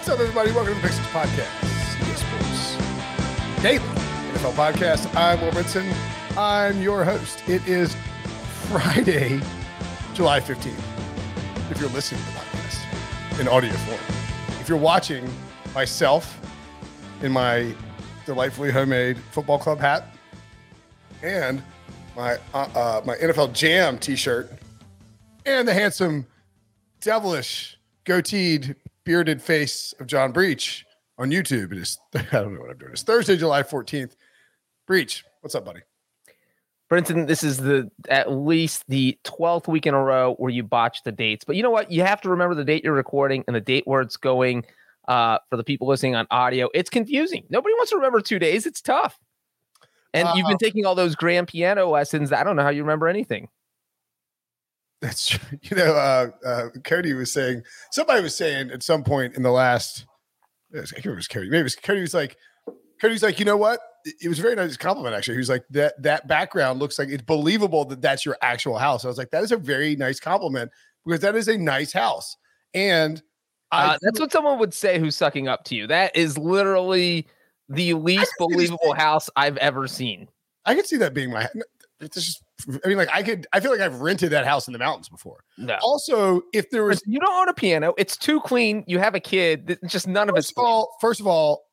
What's up, everybody? Welcome to the Pick Six Podcast, Sports Daily NFL Podcast. I'm Will Brinson. I'm your host. It is Friday, July 15th. If you're listening to the podcast in audio form, if you're watching myself in my delightfully homemade football club hat and my uh, uh, my NFL Jam T-shirt and the handsome, devilish, goateed, bearded face of John Breach on YouTube. It is I don't know what I'm doing. It's Thursday, July 14th. Breach, what's up, buddy? Brinson, this is the at least the 12th week in a row where you botch the dates. But you know what? You have to remember the date you're recording and the date where it's going uh, for the people listening on audio. It's confusing. Nobody wants to remember two days. It's tough. And uh, you've been taking all those grand piano lessons. I don't know how you remember anything. That's true. You know, uh, uh, Cody was saying, somebody was saying at some point in the last, I think it was Cody, maybe it was Cody was like, Cody's like, you know what? It was a very nice compliment, actually. He was like, that that background looks like it's believable that that's your actual house. I was like, that is a very nice compliment because that is a nice house. And uh, that's what someone would say who's sucking up to you. That is literally the least believable house I've ever seen. I could see that being my. It's just. I mean, like I could. I feel like I've rented that house in the mountains before. No. Also, if there was, you don't own a piano. It's too clean. You have a kid. Just none of it's. All, first of all,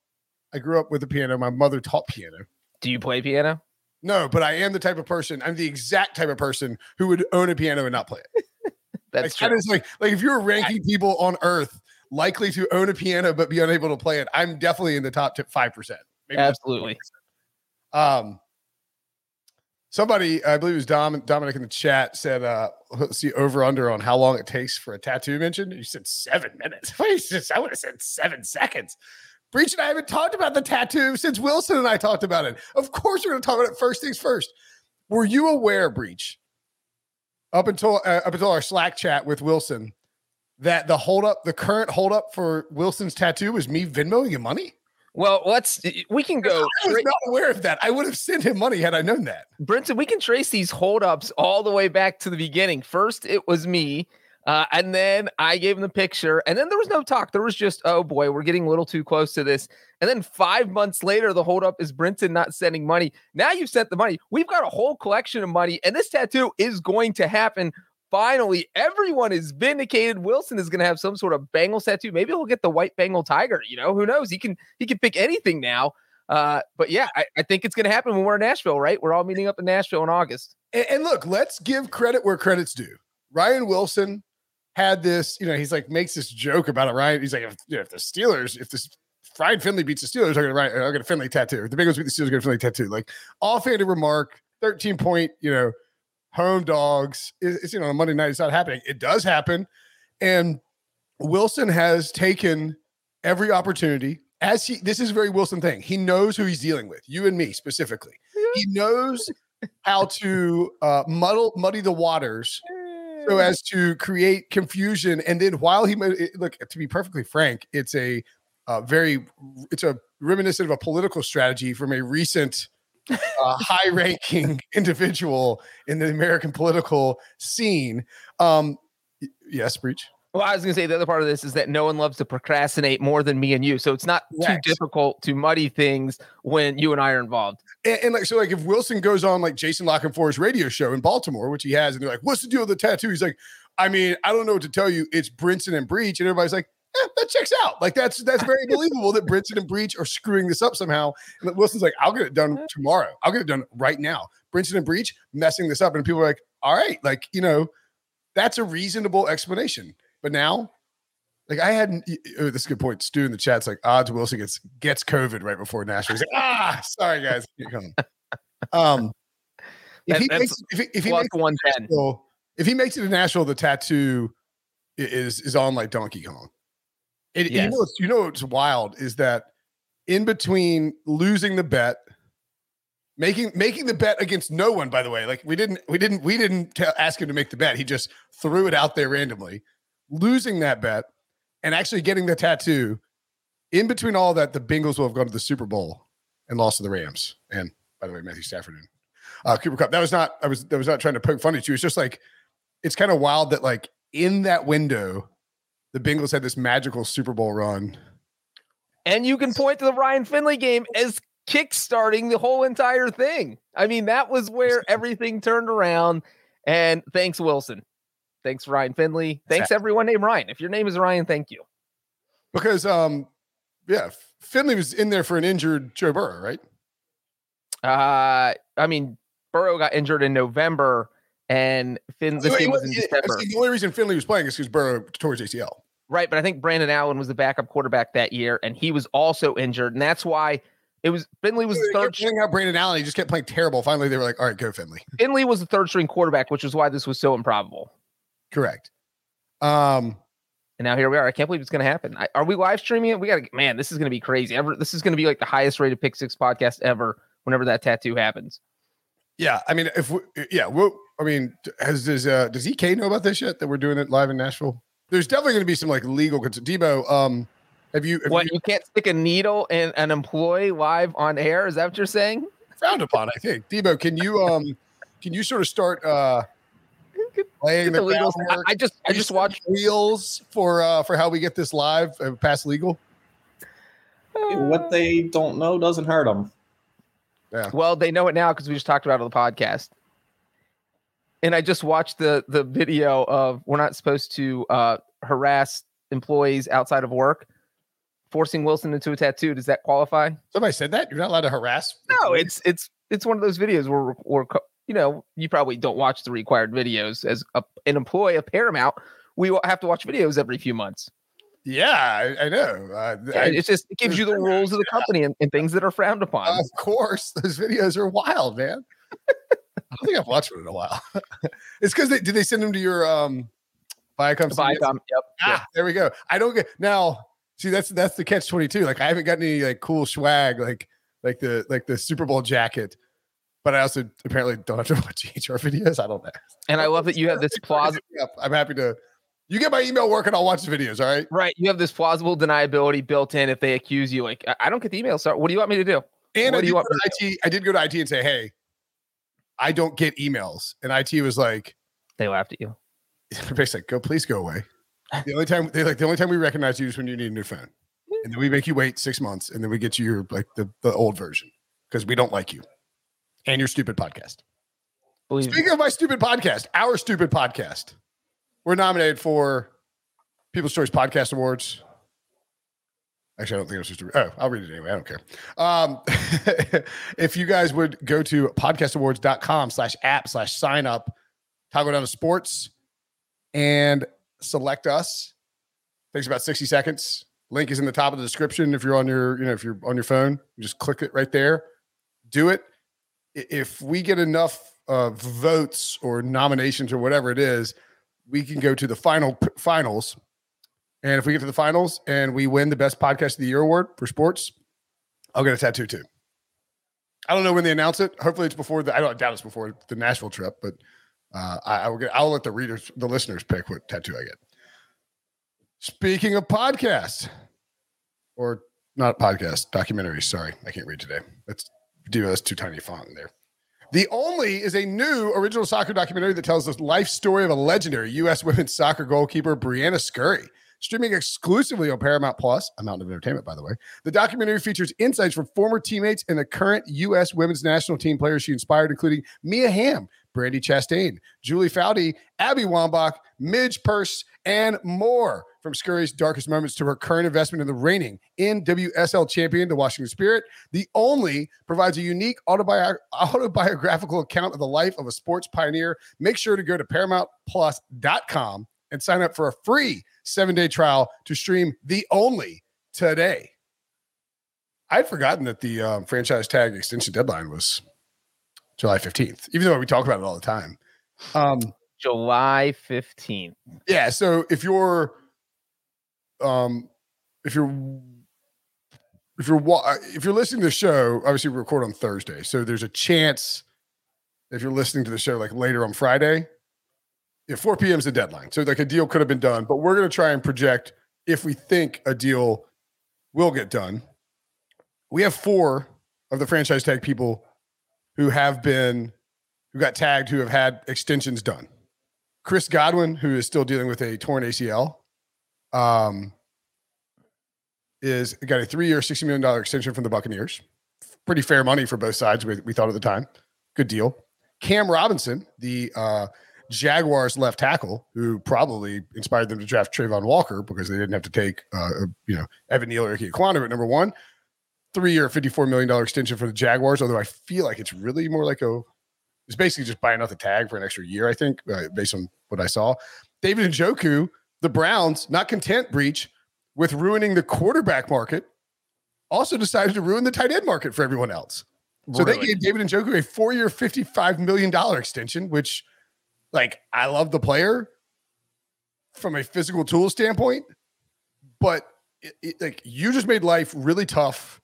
I grew up with a piano. My mother taught piano. Do you play piano? No, but I am the type of person. I'm the exact type of person who would own a piano and not play it. That's like, true. like like if you're ranking people on Earth likely to own a piano but be unable to play it, I'm definitely in the top five percent. Absolutely. Um, somebody, I believe it was Dom, Dominic in the chat said, uh, let's see over under on how long it takes for a tattoo mentioned. You said seven minutes. I would have said seven seconds. Breach and I haven't talked about the tattoo since Wilson and I talked about it. Of course, we're going to talk about it first things first. Were you aware, Breach, up until uh, up until our Slack chat with Wilson, that the hold up, the current hold up for Wilson's tattoo was me Venmoing him money? Well, let's we can go. I was not aware of that. I would have sent him money had I known that. Brinson, we can trace these holdups all the way back to the beginning. First, it was me. Uh, and then I gave him the picture, and then there was no talk. There was just, oh boy, we're getting a little too close to this. And then five months later, the holdup is Brinson not sending money. Now you've sent the money. We've got a whole collection of money, and this tattoo is going to happen. Finally, everyone is vindicated. Wilson is going to have some sort of Bengal tattoo. Maybe he'll get the white Bengal tiger. You know, who knows? He can he can pick anything now. Uh, but yeah, I, I think it's going to happen when we're in Nashville, right? We're all meeting up in Nashville in August. And, and look, let's give credit where credit's due. Ryan Wilson had this, you know, he's like makes this joke about it, right? He's like, if, you know, if the Steelers, if this Fried Finley beats the Steelers, I'm gonna get a Finley tattoo. If the Bengals beat the Steelers, I'm get a Finley tattoo. Like offhanded remark, 13 point, you know, home dogs. It's, you know, on a Monday night, it's not happening. It does happen. And Wilson has taken every opportunity as he this is a very Wilson thing. He knows who he's dealing with, you and me specifically. He knows how to uh, muddle muddy the waters so as to create confusion. And then while he look, to be perfectly frank, it's a uh, very it's a reminiscent of a political strategy from a recent uh, high-ranking individual in the American political scene. Um, yes, breach. Well, I was going to say the other part of this is that no one loves to procrastinate more than me and you. So it's not too difficult to muddy things when you and I are involved. And, and, like, so like if Wilson goes on like Jason La Canfora's radio show in Baltimore, which he has, and they're like, what's the deal with the tattoo? He's like, I mean, I don't know what to tell you. It's Brinson and Breach. And everybody's like, eh, that checks out. Like that's, that's very believable that Brinson and Breach are screwing this up somehow. And Wilson's like, I'll get it done tomorrow. I'll get it done right now. Brinson and Breach messing this up. And people are like, all right, like, you know, that's a reasonable explanation. But now, like I hadn't. oh, this is a good point. Stu in the chat's like odds Wilson gets gets COVID right before Nashville. He's like, ah, sorry guys. Um if he makes if he, if he makes one ten. If he makes it to Nashville, the tattoo is is on like Donkey Kong. And you know, what's, you know what's wild is that in between losing the bet, making making the bet against no one. By the way, like we didn't we didn't we didn't tell, ask him to make the bet. He just threw it out there randomly, losing that bet, and actually getting the tattoo. In between all that, the Bengals will have gone to the Super Bowl and lost to the Rams. And by the way, Matthew Stafford and uh, Cooper Kupp. That was not. I was. That was not trying to poke fun at you. It's just like it's kind of wild that like in that window, the Bengals had this magical Super Bowl run. And you can point to the Ryan Finley game as kickstarting the whole entire thing. I mean, that was where everything turned around. And thanks, Wilson. Thanks, Ryan Finley. Thanks, everyone named Ryan. If your name is Ryan, thank you. Because um, yeah, Finley was in there for an injured Joe Burrow, right? Uh, I mean, Burrow got injured in November, and Wait, game was in December, the only reason Finley was playing is because Burrow tore his ACL. Right? But I think Brandon Allen was the backup quarterback that year, and he was also injured, and that's why it was Finley was the third. playing out Brandon Allen. He just kept playing terrible. Finally, they were like, "All right, go Finley." Finley was the third string quarterback, which is why this was so improbable. Correct. Um, And now here we are. I can't believe it's going to happen. I, are we live streaming it? We got to, man, this is going to be crazy. Ever, this is going to be like the highest rated Pick Six podcast ever whenever that tattoo happens. yeah, I mean, if we, yeah, we'll, I mean, has does uh, does EK know about this yet that we're doing it live in Nashville? There's definitely going to be some like legal. cons- Debo, um, have you, have What, you you can't stick a needle in an employee live on air? Is that what you're saying? frowned upon? I think Debo, can you um, can you sort of start uh, laying the the legal- I. I just, I just watched. wheels for uh for how we get this live uh, past legal. What they don't know doesn't hurt them. Yeah. Well, they know it now because we just talked about it on the podcast. And I just watched the the video of we're not supposed to uh, harass employees outside of work. Forcing Wilson into a tattoo does that qualify? Somebody said that you're not allowed to harass. No, it's it's it's one of those videos where we're you know you probably don't watch the required videos as a, an employee of Paramount. We have to watch videos every few months. yeah, I, I know. Uh, Yeah, I- it's just it gives you the rules of the company and, and things that are frowned upon. of course, those videos are wild, man. I don't think I've watched one in a while. it's because they did they send them to your um Viacom? Viacom, yep. Ah, there we go. I don't get now. See, that's that's the catch twenty two. Like I haven't gotten any like cool swag like like the like the Super Bowl jacket, but I also apparently don't have to watch HR videos. I don't know. And I love that you have this plausible. I'm happy to. You get my email working. I'll watch the videos. All right. Right, you have this plausible deniability built in if they accuse you. Like, I- don't get the email. So, what do you want me to do? And What I do you want to IT, I did go to IT and say, hey, I don't get emails. And IT was like, They laughed at you. basically, go, please go away. The only time they like the only time we recognize you is when you need a new phone. And then we make you wait six months and then we get you your like the, the old version because we don't like you and your stupid podcast. Believe me. Speaking of my stupid podcast, our stupid podcast, we're nominated for People's Choice Podcast Awards. Actually, I don't think I'm supposed to. Oh, I'll read it anyway. I don't care. Um, if you guys would go to podcastawards.com slash app slash sign up, toggle down to sports and select us. Takes about 60 seconds. Link is in the top of the description. If you're on your, you know, if you're on your phone, you just click it right there. Do it. If we get enough uh, votes or nominations or whatever it is, we can go to the final p- finals. And if we get to the finals and we win the best podcast of the year award for sports, I'll get a tattoo too. I don't know when they announce it. Hopefully, it's before the. I don't doubt it's before the Nashville trip, but uh, I, I will get. I'll let the readers, the listeners, pick what tattoo I get. Speaking of podcasts, or not podcast documentaries. Sorry, I can't read today. That's that's too tiny font in there. The Only is a new original soccer documentary that tells the life story of a legendary U.S. women's soccer goalkeeper, Briana Scurry. Streaming exclusively on Paramount Plus, a mountain of entertainment, by the way. The documentary features insights from former teammates and the current U.S. women's national team players she inspired, including Mia Hamm, Brandi Chastain, Julie Foudy, Abby Wambach, Midge Purce, and more. From Scurry's darkest moments to her current investment in the reigning NWSL champion, the Washington Spirit, the only provides a unique autobi- autobiographical account of the life of a sports pioneer. Make sure to go to ParamountPlus.com and sign up for a free seven day trial to stream the only today. I'd forgotten that the um, franchise tag extension deadline was July 15th, even though we talk about it all the time. Um, July 15th. yeah. So if you're, um, if you're, if you're, if you're listening to the show, obviously we record on Thursday. So there's a chance if you're listening to the show like later on Friday, yeah, 4 p.m. is the deadline. So like a deal could have been done, but we're going to try and project if we think a deal will get done. We have four of the franchise tag people who have been who got tagged who have had extensions done. Chris Godwin, who is still dealing with a torn ACL, um, is got a three-year, sixty million dollar extension from the Buccaneers. Pretty fair money for both sides. We, we thought at the time, good deal. Cam Robinson, the uh, Jaguars left tackle, who probably inspired them to draft Travon Walker because they didn't have to take, uh, you know, Evan Neal or Ickey Ekwonu at number one. Three-year, fifty-four million dollar extension for the Jaguars. Although I feel like it's really more like a, it's basically just buying out the tag for an extra year. I think, uh, based on what I saw. David and Njoku, the Browns, not content breach with ruining the quarterback market, also decided to ruin the tight end market for everyone else. So they gave David and Njoku a four-year, fifty-five million dollar extension, which, like, I love the player from a physical tool standpoint, but it, it- like you just made life really tough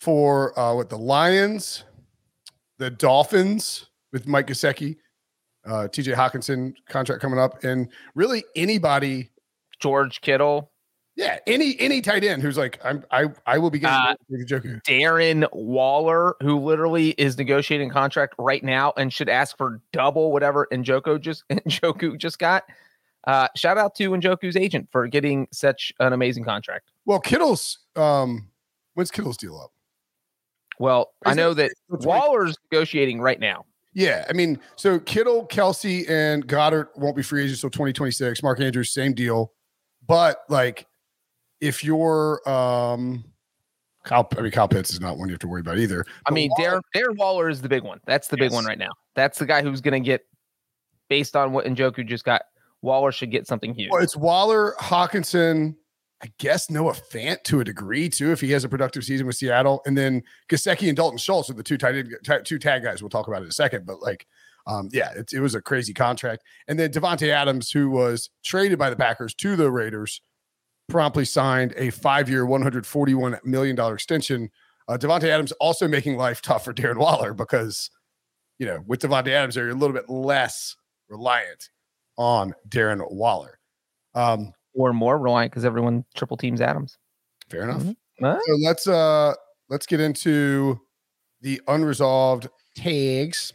for uh, what the Lions, the Dolphins with Mike Gesicki, uh, T.J. Hockenson contract coming up, and really anybody. George Kittle, Yeah, any any tight end who's like, I'm I I will be getting Uh, Darren Waller, who literally is negotiating contract right now and should ask for double whatever Njoku just Njoku just got. Uh, shout out to Njoku's agent for getting such an amazing contract. Well, Kittle's um, when's Kittle's deal up? Well, I know it- that Waller's negotiating right now. Yeah, I mean, so Kittle, Kelce, and Goedert won't be free agents until 2026. Mark Andrews, same deal. But like, if you're um, Kyle, I mean, Kyle Pitts is not one you have to worry about either. I mean, Waller- Darren, Darren Waller is the big one. That's the big one right now. That's the guy who's going to get, based on what Njoku just got, Waller should get something huge. Well, it's Waller, Hockenson, I guess Noah Fant to a degree too, if he has a productive season with Seattle, and then Gesicki and Dalton Schultz are the two tight end, two tag guys. We'll talk about it in a second, but like, um, yeah, it, it was a crazy contract. And then Davante Adams, who was traded by the Packers to the Raiders, promptly signed a five-year, one hundred forty-one million dollar extension. Uh, Davante Adams also making life tough for Darren Waller because, you know, with Davante Adams, they're a little bit less reliant on Darren Waller. Um, or more reliant because everyone triple teams Adams. fair enough. Mhm. Huh? So let's uh let's get into the unresolved tags.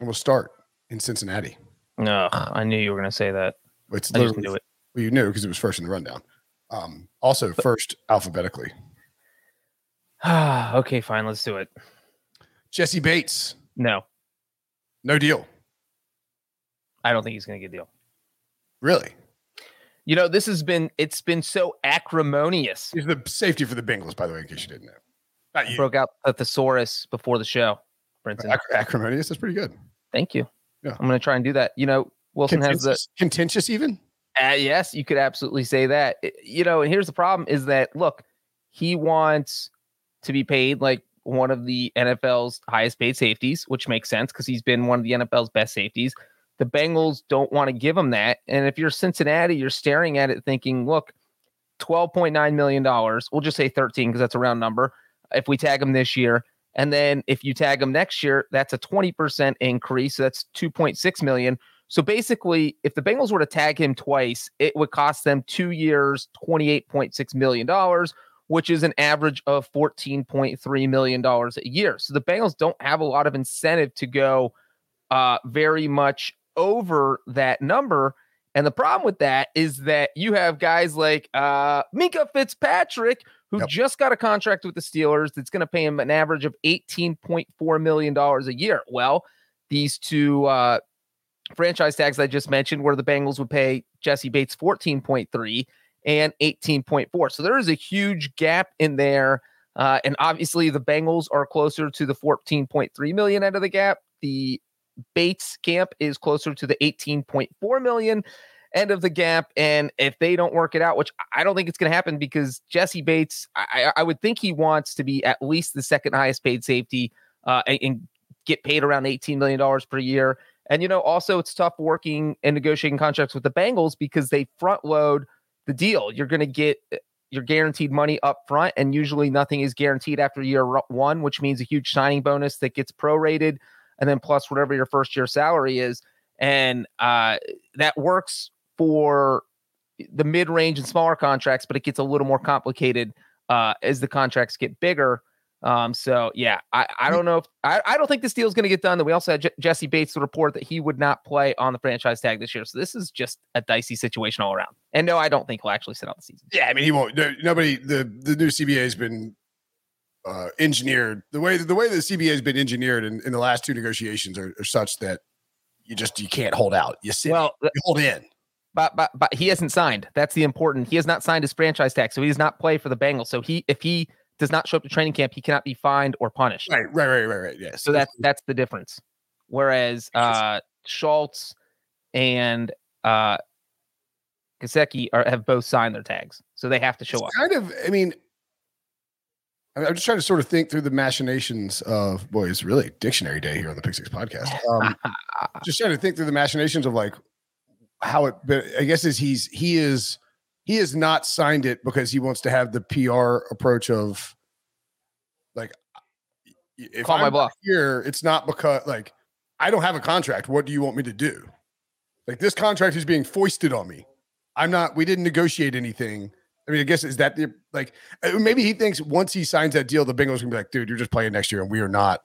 And we'll start in Cincinnati. Ugh, I knew you were going to say that. It's I just literally knew it. Well, you knew because it was first in the rundown. Um, also first alphabetically. Ah, okay, fine. Let's do it. Jessie Bates, No, no deal. I don't think he's going to get a deal. Really? You know, this has been, it's been so acrimonious. He's the safety for the Bengals, by the way, in case you didn't know. Not you. Broke out a thesaurus before the show, Brinson. Ac- acrimonious. That's pretty good. Thank you. Yeah. I'm going to try and do that. You know, Wilson has the, Contentious, contentious even. Uh, yes, you could absolutely say that. You know, and here's the problem is that look, he wants to be paid like one of the NFL's highest paid safeties, which makes sense because he's been one of the NFL's best safeties. The Bengals don't want to give him that. And if you're Cincinnati, you're staring at it thinking, look, $12.9 million. We'll just say 13 because that's a round number. If we tag him this year, and then if you tag him next year, that's a 20% increase. So that's 2.6 million. So basically, if the Bengals were to tag him twice, it would cost them two years, $28.6 million, which is an average of $14.3 million a year. So the Bengals don't have a lot of incentive to go uh, very much over that number. And the problem with that is that you have guys like uh, Minkah Fitzpatrick, who Yep. just got a contract with the Steelers that's going to pay him an average of $18.4 million a year. Well, these two uh, franchise tags I just mentioned, where the Bengals would pay Jessie Bates 14.3 and 18.4. So there is a huge gap in there. Uh, and obviously, the Bengals are closer to the 14.3 million end of the gap. The Bates camp is closer to the 18.4 million end of the gap. And if they don't work it out, which I don't think it's going to happen because Jessie Bates, I, I would think he wants to be at least the second highest paid safety uh, and, and get paid around $18 million per year. And, you know, also it's tough working and negotiating contracts with the Bengals because they front load the deal. You're going to get uh, your guaranteed money up front, and usually nothing is guaranteed after year one, which means a huge signing bonus that gets prorated, and then plus whatever your first year salary is. And uh, that works for the mid range and smaller contracts, but it gets a little more complicated uh, as the contracts get bigger. Um, so yeah, I, I don't know if I, I don't think this deal is going to get done. That we also had J- Jessie Bates report that he would not play on the franchise tag this year. So this is just a dicey situation all around. And no, I don't think he'll actually sit out the season. Yeah, I mean he won't. No, nobody. The the new CBA has been uh, engineered the way the way the CBA has been engineered in, in the last two negotiations are, are such that you just you can't hold out. You sit. Well, you hold in. But but but he hasn't signed. That's the important. He has not signed his franchise tag, so he does not play for the Bengals. So he if he does not show up to training camp, he cannot be fined or punished. Right, right, right, right, right. Yes. So that's that's the difference. Whereas uh Schultz and uh Gesicki are have both signed their tags, so they have to show it's up. Kind of, I mean, I'm just trying to sort of think through the machinations of boy, it's really dictionary day here on the Pick Six podcast. Um, just trying to think through the machinations of like how it. But I guess is he's he is he has not signed it because he wants to have the PR approach of like if call I'm my bluff here. It's not because like I don't have a contract. What do you want me to do? Like this contract is being foisted on me. I'm not. We didn't negotiate anything. I mean, I guess is that the like uh, maybe he thinks once he signs that deal, the Bengals gonna be like, dude, you're just playing next year, and we are not.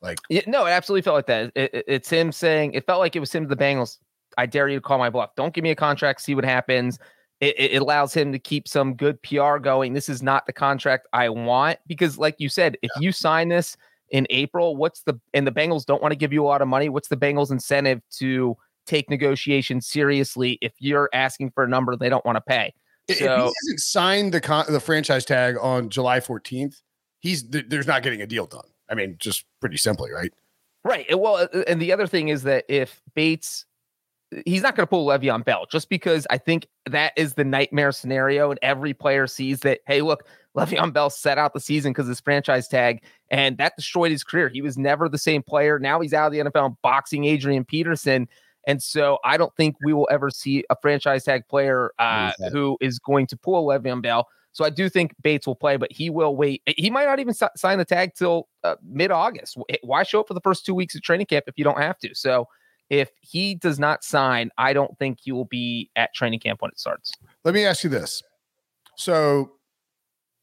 Like, yeah, no, it absolutely felt like that. It, it, it's him saying it felt like it was him to the Bengals. I dare you to call my bluff. Don't give me a contract. See what happens it, it, allows him to keep some good PR going. This is not the contract I want because, like you said, if you sign this in April, what's the and the Bengals don't want to give you a lot of money. What's the Bengals' incentive to take negotiations seriously if you're asking for a number they don't want to pay? So, if he hasn't signed the con- the franchise tag on July 14th, he's th- there's not getting a deal done. I mean, just pretty simply, right? Right. Well, and the other thing is that if Bates he's not going to pull Le'Veon Bell just because I think that is the nightmare scenario. And every player sees that, hey, look, Le'Veon Bell set out the season because his franchise tag, and that destroyed his career. He was never the same player. Now he's out of the NFL boxing Adrian Peterson. And so I don't think we will ever see a franchise tag player uh, who is going to pull Le'Veon Bell. So I do think Bates will play, but he will wait. He might not even sign the tag till uh, mid August. Why show up for the first two weeks of training camp if you don't have to? So if he does not sign, I don't think he will be at training camp when it starts. Let me ask you this. So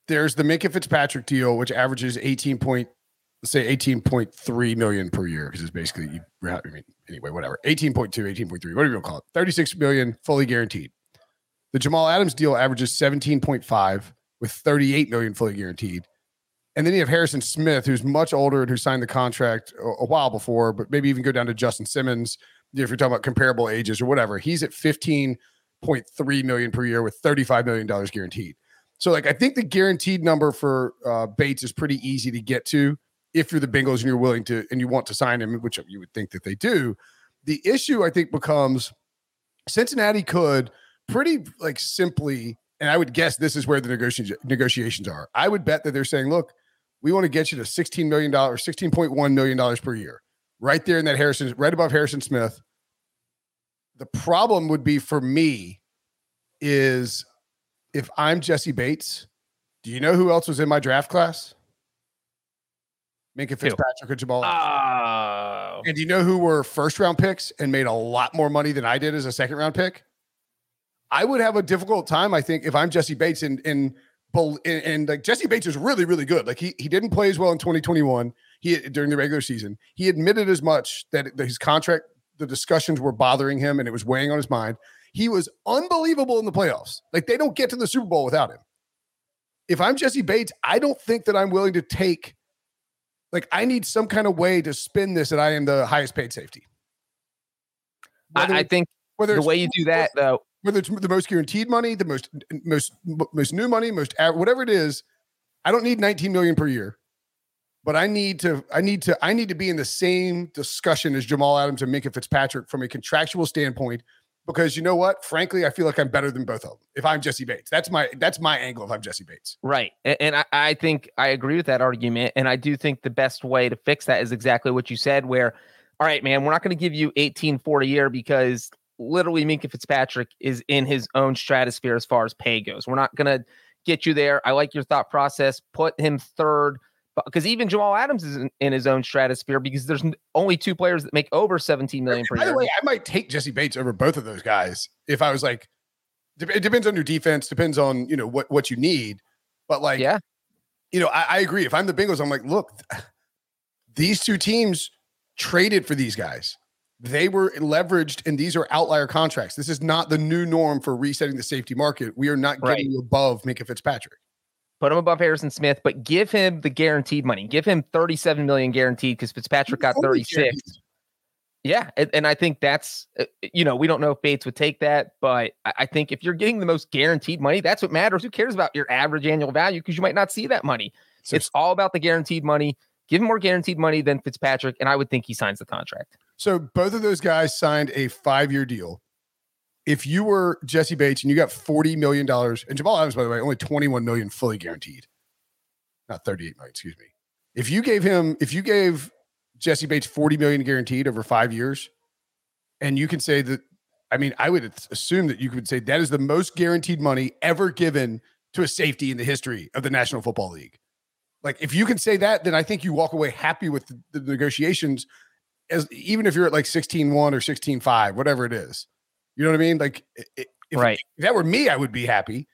there's the Minkah Fitzpatrick deal, which averages 18 point, let's say 18.3 million per year, because it's basically, I mean, anyway, whatever, 18.2, 18.3, whatever you want to call it, 36 million fully guaranteed. The Jamal Adams deal averages 17.5 with 38 million fully guaranteed. And then you have Harrison Smith, who's much older and who signed the contract a, a while before, but maybe even go down to Justin Simmons if you're talking about comparable ages or whatever. He's at 15.3 million per year with 35 million dollars guaranteed. So, like, I think the guaranteed number for uh, Bates is pretty easy to get to if you're the Bengals and you're willing to and you want to sign him, which you would think that they do. The issue I think becomes Cincinnati could pretty like simply, and I would guess this is where the negotiations negotiations are. I would bet that they're saying, look, we want to get you to sixteen million dollars or sixteen point one million dollars per year, right there in that Harrison, right above Harrison Smith. The problem would be for me is if I'm Jessie Bates, do you know who else was in my draft class? Minkah Fitzpatrick or Jamal. Oh. And do you know who were first round picks and made a lot more money than I did as a second round pick? I would have a difficult time, I think, if I'm Jessie Bates and in and, and like Jessie Bates is really, really good. Like he he didn't play as well in 2021. He during the regular season. He admitted as much that his contract, the discussions were bothering him and it was weighing on his mind. He was unbelievable in the playoffs. Like they don't get to the Super Bowl without him. If I'm Jessie Bates, I don't think that I'm willing to take. Like I need some kind of way to spin this that I am the highest paid safety. I, I, think whether the way you do that though whether it's the most guaranteed money, the most most most new money, most whatever it is, I don't need 19 million per year. But I need to I need to I need to be in the same discussion as Jamal Adams and Minkah Fitzpatrick from a contractual standpoint because you know what? Frankly, I feel like I'm better than both of them. If I'm Jessie Bates, that's my that's my angle. If I'm Jessie Bates, right? And, and I, I think I agree with that argument, and I do think the best way to fix that is exactly what you said. Where, all right, man, we're not going to give you 18 for a year because literally Minkah Fitzpatrick is in his own stratosphere as far as pay goes. We're not going to get you there. I like your thought process. Put him third because even Jamal Adams is in, in, his own stratosphere because there's only two players that make over 17 million per By year. the way, I might take Jessie Bates over both of those guys if I was like, it depends on your defense, depends on you know what what you need, but like, yeah, you know, I, I agree. If I'm the Bengals, I'm like, look, these two teams traded for these guys. They were leveraged, and these are outlier contracts. This is not the new norm for resetting the safety market. We are not getting right. above Minkah Fitzpatrick put him above Harrison Smith, but give him the guaranteed money. Give him 37 million guaranteed because Fitzpatrick got 36. Yeah, and, and, I think that's uh, you know we don't know if Bates would take that, but I think if you're getting the most guaranteed money, that's what matters. Who cares about your average annual value because you might not see that money. So it's all about the guaranteed money. Give him more guaranteed money than Fitzpatrick, and I would think he signs the contract. So both of those guys signed a five year deal if you were Jessie Bates and you got $40 million, and Jamal Adams, by the way, only 21 million fully guaranteed, not 38 million, excuse me. If you gave him, if you gave Jessie Bates 40 million guaranteed over five years, and you can say that, I mean, I would assume that you could say that is the most guaranteed money ever given to a safety in the history of the National Football League. Like, if you can say that, then I think you walk away happy with the, the negotiations, as even if you're at like 16 1 or 16 5, whatever it is. You know what I mean? Like, if, right. if that were me, I would be happy.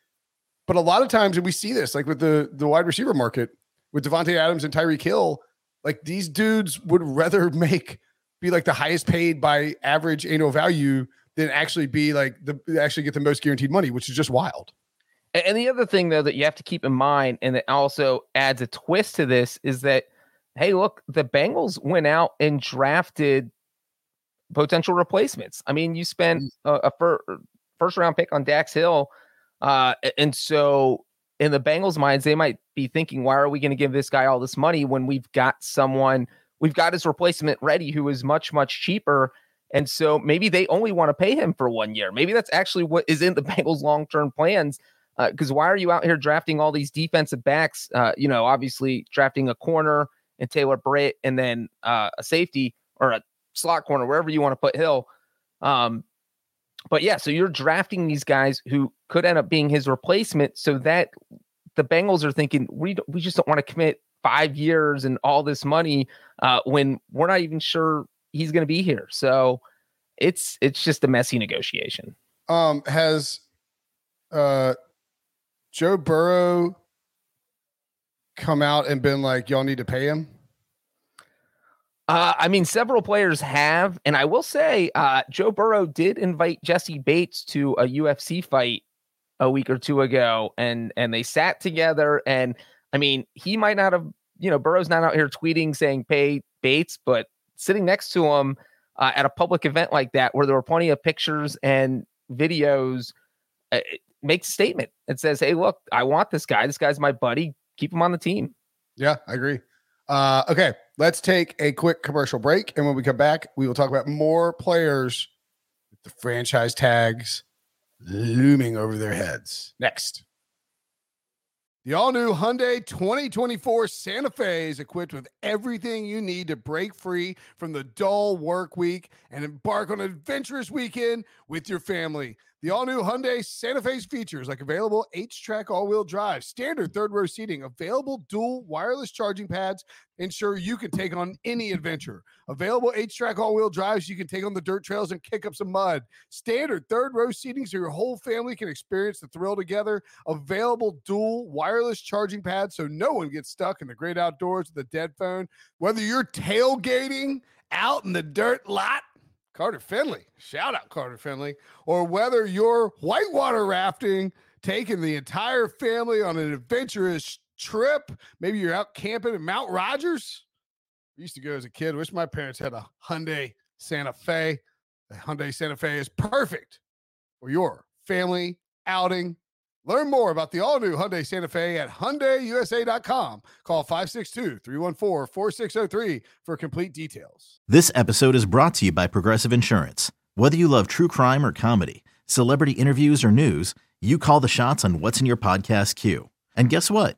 But a lot of times, and we see this, like with the the wide receiver market, with Davante Adams and Tyreek Hill, like these dudes would rather make be like the highest paid by average annual value than actually be like the actually get the most guaranteed money, which is just wild. And the other thing though that you have to keep in mind, and that also adds a twist to this, is that hey, look, the Bengals went out and drafted potential replacements. I mean, you spent mm. a, a fir- first round pick on Dax Hill, uh, and so in the Bengals' minds, they might be thinking, "Why are we going to give this guy all this money when we've got someone, we've got his replacement ready who is much much cheaper?" And so maybe they only want to pay him for one year. Maybe that's actually what is in the Bengals' long term plans. Because uh, why are you out here drafting all these defensive backs? Uh, you know, obviously drafting a corner and Taylor Britt, and then uh, a safety or a slot corner, wherever you want to put Hill. Um, but yeah, so you're drafting these guys who could end up being his replacement, so that the Bengals are thinking we we just don't want to commit five years and all this money uh, when we're not even sure he's going to be here. So it's it's just a messy negotiation. Um, has uh, Joe Burrow come out and been like, y'all need to pay him? Uh, I mean, several players have, and I will say, uh, Joe Burrow did invite Jessie Bates to a UFC fight a week or two ago, and and they sat together. And I mean, he might not have, you know, Burrow's not out here tweeting saying pay Bates, but sitting next to him uh, at a public event like that, where there were plenty of pictures and videos, uh, makes a statement. It says, "Hey, look, I want this guy. This guy's my buddy. Keep him on the team." Yeah, I agree. Uh, okay, let's take a quick commercial break. And when we come back, we will talk about more players with the franchise tags looming over their heads. Next. The all new Hyundai 2024 Santa Fe is equipped with everything you need to break free from the dull work week and embark on an adventurous weekend with your family. The all new Hyundai Santa Fe's features like available H-Track all-wheel drive, standard third row seating, available dual wireless charging pads, ensure you can take on any adventure. Available H-Track all-wheel drives you can take on the dirt trails and kick up some mud. Standard third row seating so your whole family can experience the thrill together. Available dual wireless charging pads so no one gets stuck in the great outdoors with a dead phone. Whether you're tailgating out in the dirt lot Carter Finley, shout out Carter Finley, or whether you're whitewater rafting, taking the entire family on an adventurous trip. Maybe you're out camping in Mount Rogers. I used to go as a kid. Wish my parents had a Hyundai Santa Fe. The Hyundai Santa Fe is perfect for your family outing Learn more about the all-new Hyundai Santa Fe at HyundaiUSA.com. Call 562-314-4603 for complete details. This episode is brought to you by Progressive Insurance. Whether you love true crime or comedy, celebrity interviews or news, you call the shots on what's in your podcast queue. And guess what?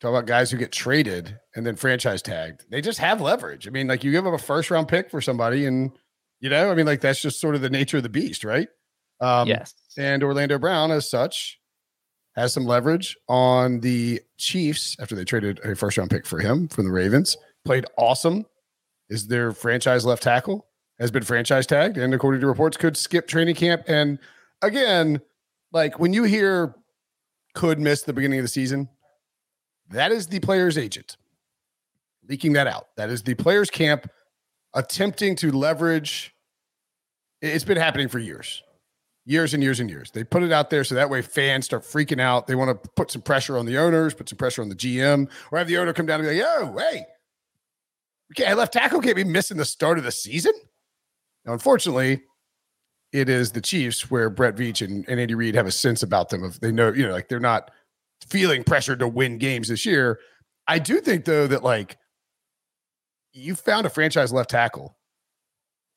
Talk about guys who get traded and then franchise tagged. They just have leverage. I mean, like you give up a first round pick for somebody, and you know, I mean, like that's just sort of the nature of the beast, right? Um, yes. And Orlando Brown, as such, has some leverage on the Chiefs after they traded a first round pick for him from the Ravens. Played awesome. Is their franchise left tackle has been franchise tagged, and according to reports, could skip training camp. And again, like when you hear could miss the beginning of the season, that is the player's agent leaking that out. That is the player's camp attempting to leverage. It's been happening for years, years and years and years. They put it out there so that way fans start freaking out. They want to put some pressure on the owners, put some pressure on the GM, or have the owner come down and be like, "Yo, hey, okay, I left tackle can't be missing the start of the season." Now, unfortunately, it is the Chiefs where Brett Veach and, and Andy Reid have a sense about them of they know, you know, like they're not feeling pressure to win games this year. I do think though that like you found a franchise left tackle,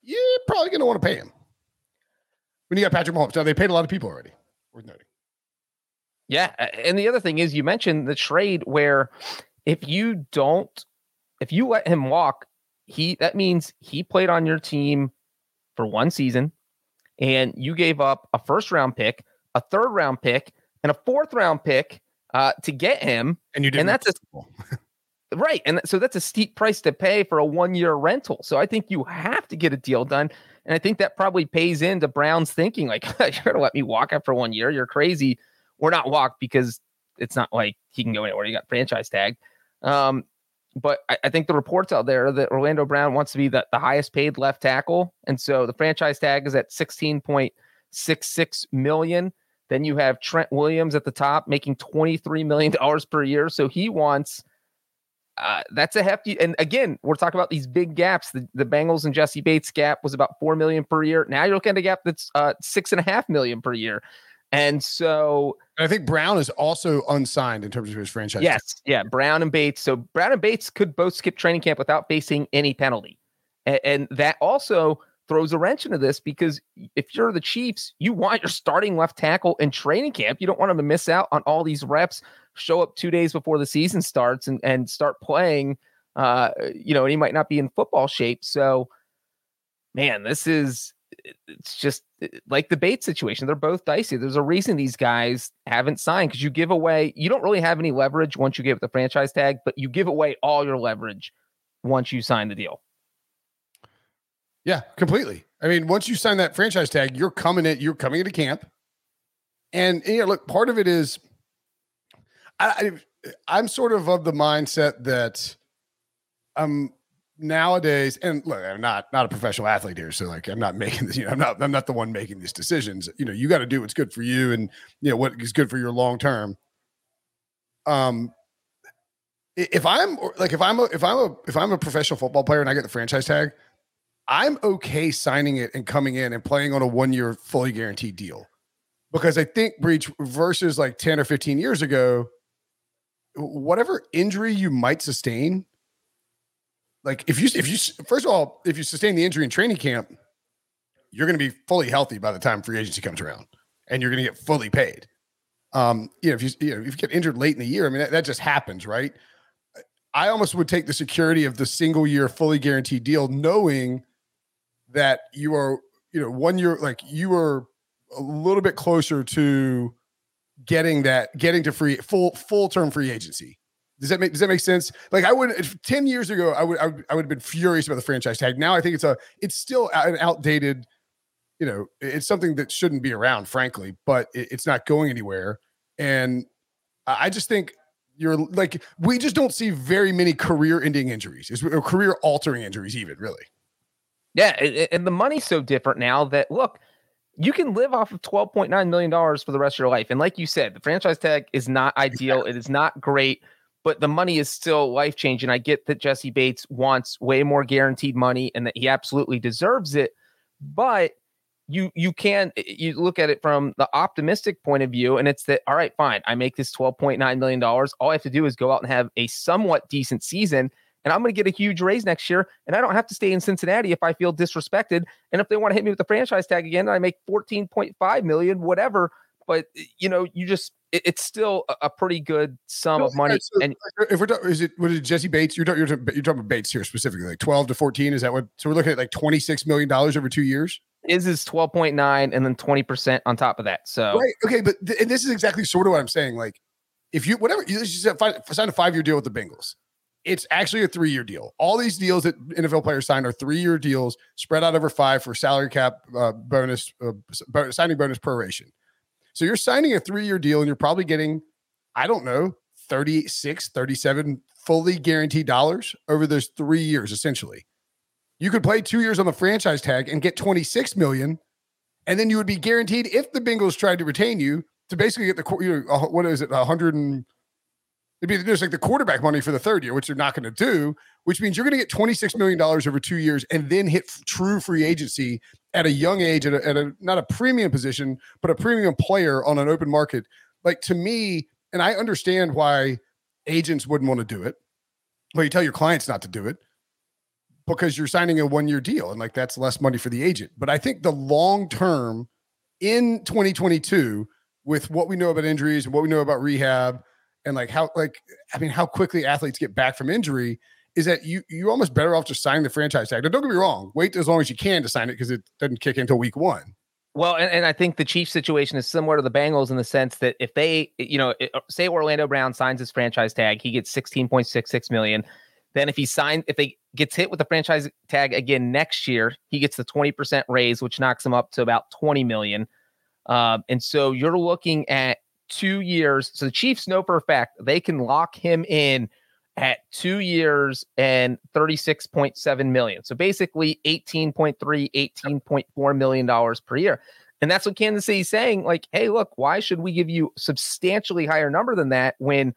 you're probably going to want to pay him. When you got Patrick Mahomes, now they paid a lot of people already. Worth noting. Yeah, and the other thing is, you mentioned the trade where if you don't, if you let him walk, he that means he played on your team for one season, and you gave up a first round pick, a third round pick, and a fourth round pick uh, to get him. And you did, and that's a Right. And so that's a steep price to pay for a one year rental. So I think you have to get a deal done. And I think that probably pays into Brown's thinking like, you're going to let me walk after one year. You're crazy. We're not walk because it's not like he can go anywhere. You got franchise tag. Um, but I, I, think the reports out there that Orlando Brown wants to be the, the highest paid left tackle. And so the franchise tag is at 16.66 million. Then you have Trent Williams at the top making $23 million per year. So he wants uh, that's a hefty. And again, we're talking about these big gaps. The, the Bengals and Jessie Bates gap was about four million per year. Now you're looking at a gap that's uh, six and a half million per year. And so I think Brown is also unsigned in terms of his franchise. Yes, yeah, Brown and Bates. So Brown and Bates could both skip training camp without facing any penalty, and, and that also throws a wrench into this because if you're the Chiefs, you want your starting left tackle in training camp. You don't want him to miss out on all these reps, show up two days before the season starts and, and start playing. Uh, you know, and he might not be in football shape. So, man, this is it's just like the Bates situation. They're both dicey. There's a reason these guys haven't signed because you give away, you don't really have any leverage once you give the franchise tag, but you give away all your leverage once you sign the deal. Yeah, completely. I mean, once you sign that franchise tag, you're coming in, you're coming into camp. And, and you know, look, part of it is I, I am sort of of the mindset that um nowadays and look, I'm not not a professional athlete here, so like I'm not making this, you know, I'm not I'm not the one making these decisions. You know, you got to do what's good for you and you know what is good for your long term. Um if I'm like if I'm a if I'm a if I'm a professional football player and I get the franchise tag, I'm okay signing it and coming in and playing on a one year fully guaranteed deal because I think breach versus like 10 or 15 years ago, whatever injury you might sustain, like if you, if you, first of all, if you sustain the injury in training camp, you're going to be fully healthy by the time free agency comes around and you're going to get fully paid. Um, you know, if you, you know, if you get injured late in the year, I mean, that, that just happens, right? I almost would take the security of the single year fully guaranteed deal, knowing that you are, you know, one year, like you are a little bit closer to getting that, getting to free full full term free agency. Does that make Does that make sense? Like I would ten years ago, I would I would, have been furious about the franchise tag. Now I think it's a it's still an outdated. You know, it's something that shouldn't be around, frankly, but it, it's not going anywhere. And I just think you're like we just don't see very many career-ending injuries, or career-altering injuries, even really. Yeah, and the money's so different now that look, you can live off of $12.9 million for the rest of your life. And like you said, the franchise tag is not ideal. It is not great, but the money is still life changing. I get that Jessie Bates wants way more guaranteed money and that he absolutely deserves it. But you you can you look at it from the optimistic point of view and it's that all right fine i make this 12.9 million dollars all i have to do is go out and have a somewhat decent season and i'm going to get a huge raise next year and i don't have to stay in cincinnati if i feel disrespected and if they want to hit me with the franchise tag again i make 14.5 million whatever but you know you just it, it's still a, a, pretty good sum of money so uh, and uh, if we're talking is it what is it jessie bates you're talking you're talking, you're talking about bates here specifically like 12 to 14 is that what so we're looking at like 26 million dollars over two years is is 12.9 and then 20% on top of that. So right. Okay, but th- and this is exactly sort of what I'm saying. Like, if you whatever you just sign a five year deal with the Bengals, it's actually a three year deal. All these deals that NFL players sign are three year deals spread out over five for salary cap uh, bonus, uh, signing bonus proration. So you're signing a three year deal and you're probably getting, I don't know, 36, 37 fully guaranteed dollars over those three years, essentially. You could play two years on the franchise tag and get 26 million, and then you would be guaranteed if the Bengals tried to retain you to basically get the you know, what is it, 100 and it'd be just like the quarterback money for the third year, which they're not going to do, which means you're going to get $26 million over two years and then hit true free agency at a young age, at a, at a not a premium position, but a premium player on an open market. Like to me, and I understand why agents wouldn't want to do it, but you tell your clients not to do it because you're signing a one year deal and like that's less money for the agent. But I think the long term in 2022, with what we know about injuries and what we know about rehab and like how like I mean how quickly athletes get back from injury is that you you almost better off just signing the franchise tag. Now, don't get me wrong, wait as long as you can to sign it because it doesn't kick until week one. Well, and, and I think the Chiefs situation is similar to the Bengals in the sense that if they, you know, say Orlando Brown signs his franchise tag, he gets 16.66 million. Then if he signs, if they gets hit with the franchise tag again next year, he gets the 20% raise, which knocks him up to about 20 million. Um, and so you're looking at two years. So the Chiefs know for a fact they can lock him in at two years and 36.7 million. So basically 18.3, 18.4 million dollars per year. And that's what Kansas City's saying. Like, hey, look, why should we give you substantially higher number than that when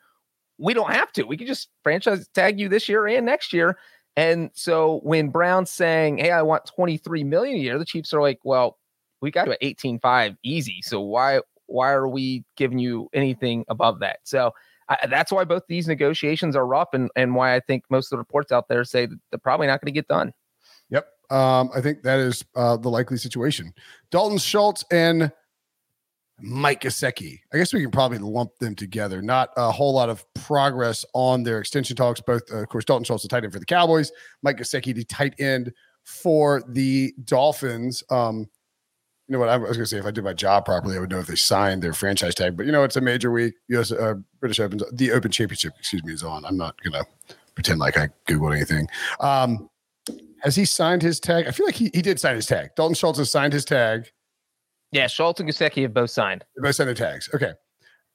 we don't have to. We could just franchise tag you this year and next year. And so when Brown's saying, "Hey, I want 23 million a year," the Chiefs are like, "Well, we got to 18.5 easy. So why why are we giving you anything above that?" So I, that's why both these negotiations are rough, and and why I think most of the reports out there say that they're probably not going to get done. Yep, um, I think that is uh, the likely situation. Dalton Schultz and Mike Gesicki. I guess we can probably lump them together. Not a whole lot of progress on their extension talks. Both, uh, of course, Dalton Schultz, the tight end for the Cowboys, Mike Gesicki, the tight end for the Dolphins. Um, you know what? I was going to say if I did my job properly, I would know if they signed their franchise tag. But you know, it's a major week. U.S. Uh, British Open, the Open Championship, excuse me, is on. I'm not going to pretend like I googled anything. Um, has he signed his tag? I feel like he, he did sign his tag. Dalton Schultz has signed his tag. Yeah, Schultz and Gesicki have both signed. They both signed their tags. Okay.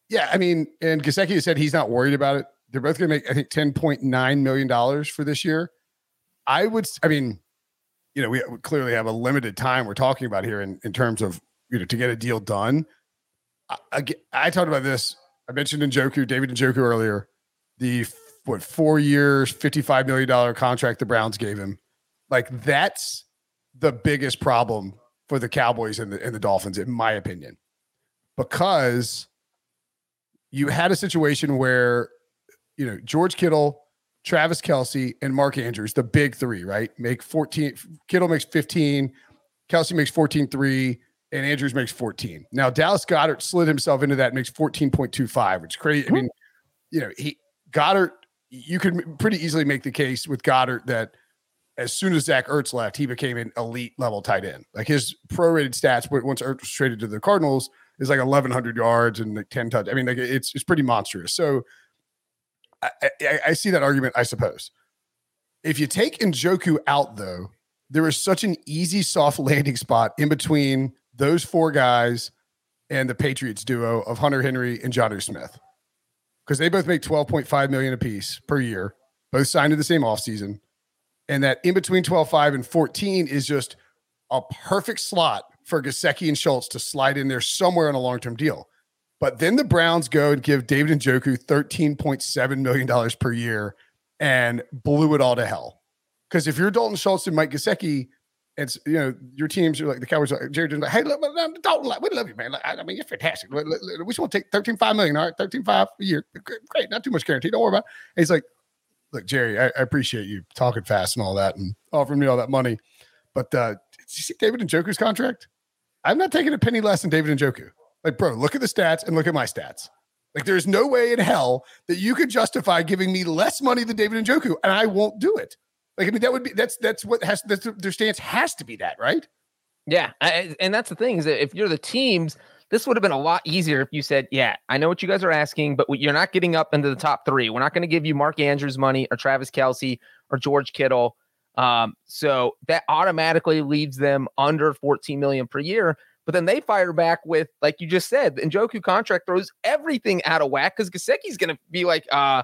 Yeah, I mean, and Gesicki said he's not worried about it. They're both going to make, I think, ten point nine million dollars for this year. I would, I mean, you know, we clearly have a limited time we're talking about here in, in terms of you know to get a deal done. I, I, I talked about this. I mentioned Njoku, David Njoku earlier. The what four years, fifty five million dollar contract the Browns gave him. Like that's the biggest problem for the Cowboys and the, and the Dolphins, in my opinion, because you had a situation where, you know, George Kittle, Travis Kelce, and Mark Andrews, the big three, right? Make 14. Kittle makes 15, Kelce makes 14 3, and Andrews makes 14. Now, Dallas Goedert slid himself into that, makes 14.25, which is crazy. I hmm. mean, you know, he Goedert, you could pretty easily make the case with Goedert that as soon as Zach Ertz left, he became an elite level tight end. Like his prorated stats once Ertz was traded to the Cardinals is like 1,100 yards and like 10 touch. I mean, like it's it's pretty monstrous. So I, I, see that argument, I suppose. If you take Njoku out, though, there is such an easy soft landing spot in between those four guys and the Patriots duo of Hunter Henry and Jonnu Smith. Because they both make 12.5 million apiece per year, both signed in the same offseason and that in between 12.5 and 14 is just a perfect slot for Gesicki and Schultz to slide in there somewhere on a long term deal. But then the Browns go and give David and Njoku $13.7 million per year and blew it all to hell. Because if you're Dalton Schultz and Mike Gesicki, it's you know your teams are like the Cowboys. Are, Jared like, hey, look, Dalton, we love you, man. I mean, you're fantastic. We just want to take 13.5 million, all right, 13.5 a year. Great, not too much guarantee. Don't worry about. it. And he's like, look, Jerry, I, I, appreciate you talking fast and all that and offering me all that money, but uh, did you see David and Njoku's contract? I'm not taking a penny less than David and Njoku. Like, bro, look at the stats and look at my stats. Like, there's no way in hell that you could justify giving me less money than David and Njoku, and I won't do it. Like, I mean, that would be that's that's what has that's their stance has to be that, right? Yeah, I, and that's the thing is that if you're the teams, this would have been a lot easier if you said, "Yeah, I know what you guys are asking, but you're not getting up into the top three. We're not going to give you Mark Andrews money or Travis Kelce or George Kittle." Um, so that automatically leaves them under 14 million per year. But then they fire back with, like you just said, the Njoku contract throws everything out of whack because Gesicki's going to be like, uh,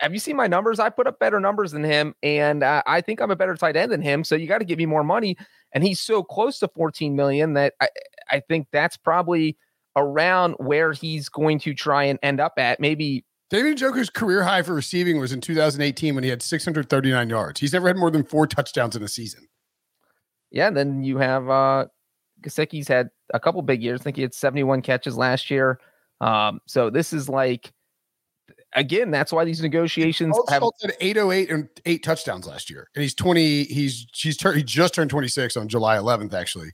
have you seen my numbers? I put up better numbers than him, and uh, I think I'm a better tight end than him. So you got to give me more money. And he's so close to 14 million that I, I think that's probably around where he's going to try and end up at. Maybe David Njoku's career high for receiving was in 2018 when he had 639 yards. He's never had more than four touchdowns in a season. Yeah, and then you have uh Gesicki's had a couple big years. I think he had 71 catches last year. Um, so this is like again, that's why these negotiations have had 808 and eight touchdowns last year. And he's 20, he's he's turned he just turned 26 on July 11th, actually.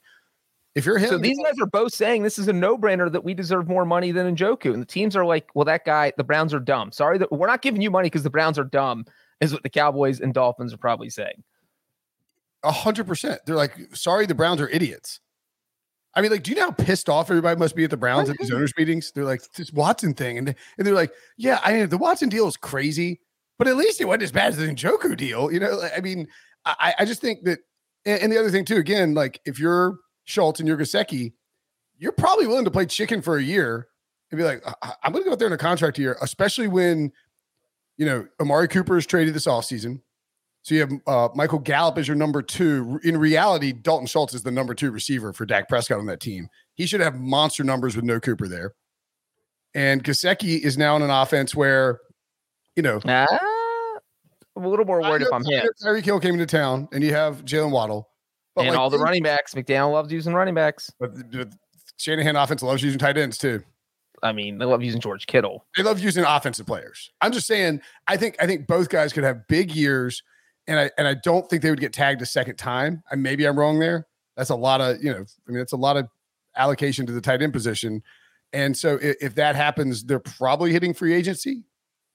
If you're him, so these guys are both saying this is a no-brainer that we deserve more money than Njoku. And the teams are like, well, that guy, the Browns are dumb. Sorry that we're not giving you money because the Browns are dumb, is what the Cowboys and Dolphins are probably saying. A hundred percent. They're like, sorry, the Browns are idiots. I mean, like, do you know how pissed off everybody must be at the Browns at these owners' meetings? They're like, this Watson thing. And, and they're like, yeah, I mean, the Watson deal is crazy, but at least it wasn't as bad as the Njoku deal. You know, I mean, I, I just think that, and, and the other thing too, again, like if you're Schultz and you're Gesicki, you're probably willing to play chicken for a year and be like, I'm going to go out there in a contract year, especially when, you know, Amari Cooper is traded this offseason. So you have uh, Michael Gallup as your number two. In reality, Dalton Schultz is the number two receiver for Dak Prescott on that team. He should have monster numbers with no Cooper there. And Gesicki is now in an offense where, you know, uh, I'm a little more worried if I'm him. Tyreek Hill came into town, and you have Jaylen Waddle, and like, all the running backs. McDaniel loves using running backs, but, but Shanahan offense loves using tight ends too. I mean, they love using George Kittle. They love using offensive players. I'm just saying. I think I think both guys could have big years and I and I don't think they would get tagged a second time. And maybe I'm wrong there. That's a lot of you know. I mean, it's a lot of allocation to the tight end position. And so if, if that happens, they're probably hitting free agency.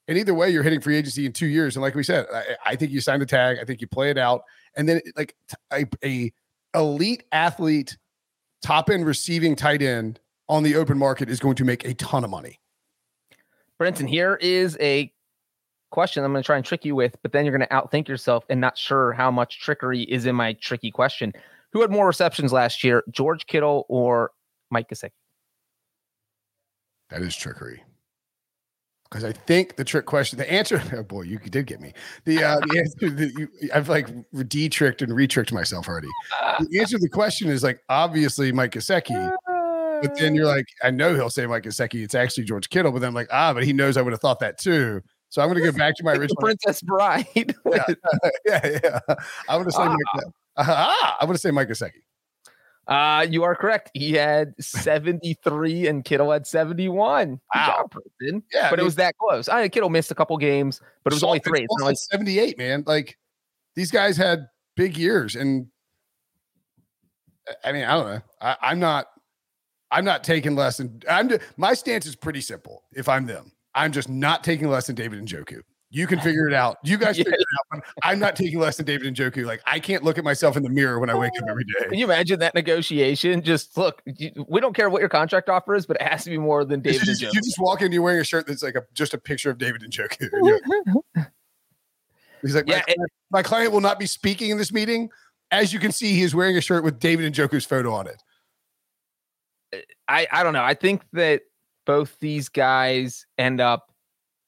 And either way, you're hitting free agency in two years. And like we said, I, I think you sign the tag. I think you play it out, and then like a elite athlete, top end receiving tight end on the open market is going to make a ton of money. Brinson, here is a question I'm going to try and trick you with, but then you're going to outthink yourself and not sure how much trickery is in my tricky question. Who had more receptions last year, George Kittle or Mike Gesicki? That is trickery. Because I think the trick question, the answer, oh boy, you did get me. The, uh, the answer, the, you, I've like de tricked and re tricked myself already. The answer to the question is like obviously Mike Gesicki. But then you're like, I know he'll say Mike Gesicki. It's actually George Kittle. But then I'm like, ah, but he knows I would have thought that too. So I'm going to go back to my original Princess Bride. yeah, yeah, yeah. I'm going to say ah. Mike. Ah, I'm going to say Mike Gesicki. Uh, you are correct. He had 73 and Kittle had 71. Wow. Job, yeah. But I mean, it was that close. I Kittle missed a couple games, but it was only three. It's like 78, man. Like these guys had big years. And I mean, I don't know. I, I'm not, I'm not taking less than I'm my stance is pretty simple if I'm them. I'm just not taking less than David Njoku. You can figure it out. You guys yeah. figure it out. I'm not taking less than David Njoku. Like I can't look at myself in the mirror when I wake up every day. Can you imagine that negotiation? Just look, you, we don't care what your contract offer is, but it has to be more than David just. You just walk in, you're wearing a shirt that's like a just a picture of David and Njoku. He's like, my, yeah, client, my client will not be speaking in this meeting. As you can see, he is wearing a shirt with David Njoku's photo on it. I I don't know. I think that both these guys end up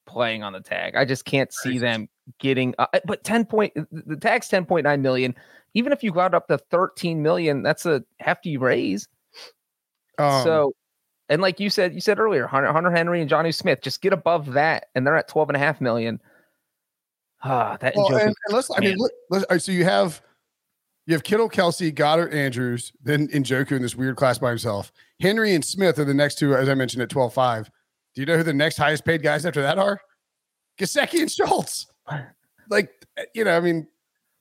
playing on the tag. I just can't see them getting, uh, but 10 point, the tag's 10.9 million. Even if you got up to 13 million, that's a hefty raise. Um, so, and like you said, you said earlier, Hunter, Hunter Henry and Jonnu Smith just get above that, and they're at 12 and a half million. Ah, that well, and, and let's, I mean, look, let's, so you have you have Kittle, Kelce, Goedert, Andrews, then Njoku in this weird class by himself. Henry and Smith are the next two, as I mentioned, at 12 5. Do you know who the next highest paid guys after that are? Gesicki and Schultz. Like, you know, I mean,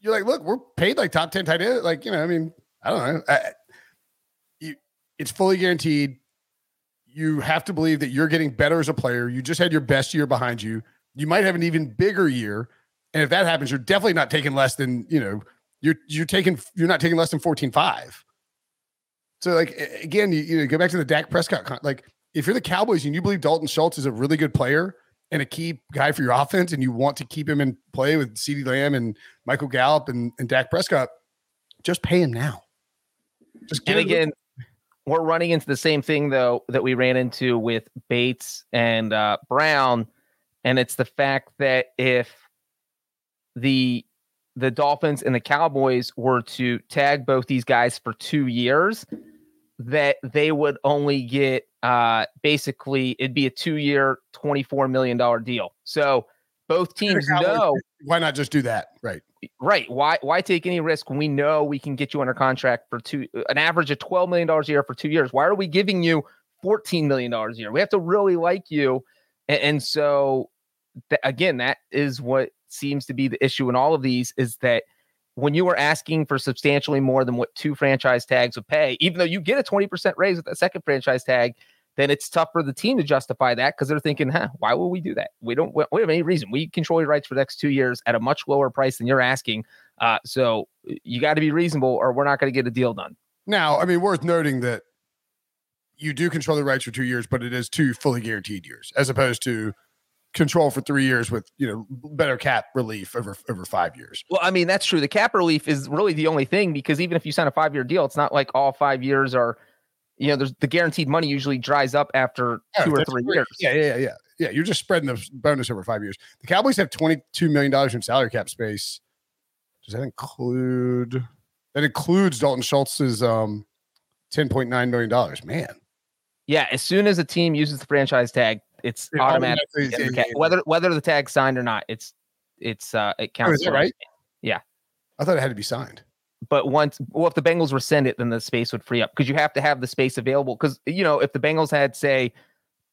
you're like, look, we're paid like top 10 tight end. Like, you know, I mean, I don't know. I, you, it's fully guaranteed. You have to believe that you're getting better as a player. You just had your best year behind you. You might have an even bigger year. And if that happens, you're definitely not taking less than, you know, you're you're taking you're not taking less than 14-5. So like again, you, you know, go back to the Dak Prescott con- like if you're the Cowboys and you believe Dalton Schultz is a really good player and a key guy for your offense and you want to keep him in play with CeeDee Lamb and Michael Gallup and, and Dak Prescott, just pay him now. Just and it- again, we're running into the same thing though that we ran into with Bates and uh, Brown, and it's the fact that if the the Dolphins and the Cowboys were to tag both these guys for two years, that they would only get uh, basically it'd be a two year, twenty four million dollar deal. So both teams Cowboys, know why not just do that? Right. right why why take any risk when we know we can get you under contract for two an average of 12 million dollars a year for two years why are we giving you 14 million dollars a year we have to really like you and, and so th- again that is what seems to be the issue in all of these is that when you are asking for substantially more than what two franchise tags would pay even though you get a 20% raise with that second franchise tag then it's tough for the team to justify that because they're thinking, huh, why would we do that? We don't we have any reason. We control your rights for the next two years at a much lower price than you're asking. Uh, so you got to be reasonable or we're not going to get a deal done. Now, I mean, worth noting that you do control the rights for two years, but it is two fully guaranteed years, as opposed to control for three years with you know better cap relief over over five years. Well, I mean, that's true. The cap relief is really the only thing because even if you sign a five year deal, it's not like all five years are, you know, there's the guaranteed money usually dries up after two or three great. years. Yeah, yeah, yeah, yeah. Yeah, you're just spreading the bonus over five years. The Cowboys have twenty-two million dollars in salary cap space. Does that include? That includes Dalton Schultz's um, ten point nine million dollars. Man, Yeah. As soon as a team uses the franchise tag, it's It automatic. automatically- yeah, yeah. Whether whether the tag's signed or not, it's it's uh it Oh, counts. is that right? Yeah. I thought it had to be signed. but once well if the bengals rescind it then the space would free up because you have to have the space available because you know if the bengals had say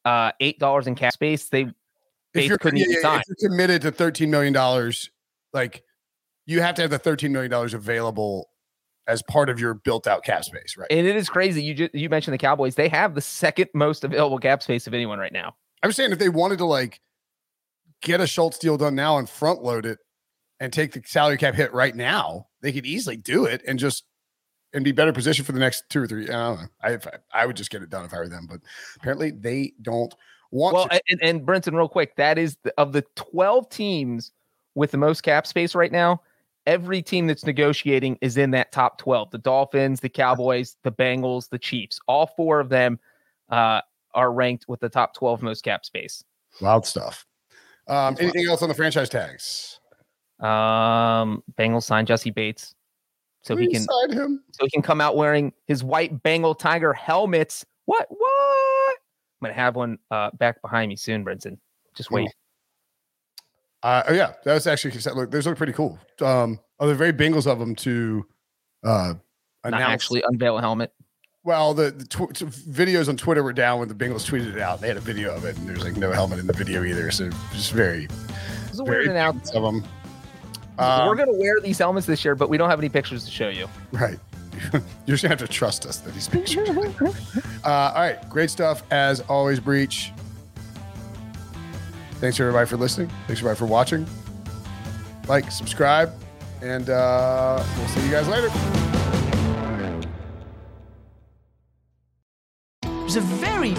uh eight dollars in cap space they If you're, couldn't yeah, even sign. if you're committed to thirteen million dollars, like you have to have the thirteen million dollars available as part of your built-out cap space, right? and it is crazy you just you mentioned the cowboys they have the second most available cap space of anyone right now I'm saying if they wanted to like get a Schultz deal done now and front load it and take the salary cap hit right now, they could easily do it and just and be better positioned for the next two or three. I don't know. I I, would just get it done if I were them, but apparently they don't want well to. and, and brinson real quick that is the, of the 12 teams with the most cap space right now every team that's negotiating is in that top 12 the dolphins the cowboys the bengals the chiefs all four of them uh, are ranked with the top 12 most cap space Wild stuff. Um, anything else on the franchise tags? Um, Bengals signed Jessie Bates, so he can so he can come out wearing his white Bengal Tiger helmets. What? What? I'm gonna have one uh back behind me soon, Brinson. Just wait. Uh, oh, yeah, that's actually look. Those look pretty cool. Um, oh, they're very Bengals of them to uh Not announce. actually unveil a helmet. Well, the, the tw- videos on Twitter were down when the Bengals tweeted it out. They had a video of it, and there's like no helmet in the video either. So just very, It's a weird announcement. of them. We're Um, gonna wear these helmets this year, but we don't have any pictures to show you. right. You're just gonna have to trust us that these pictures. uh, all right, great stuff as always. Breach. Thanks everybody for listening. Thanks everybody for watching. Like, subscribe, and uh, we'll see you guys later.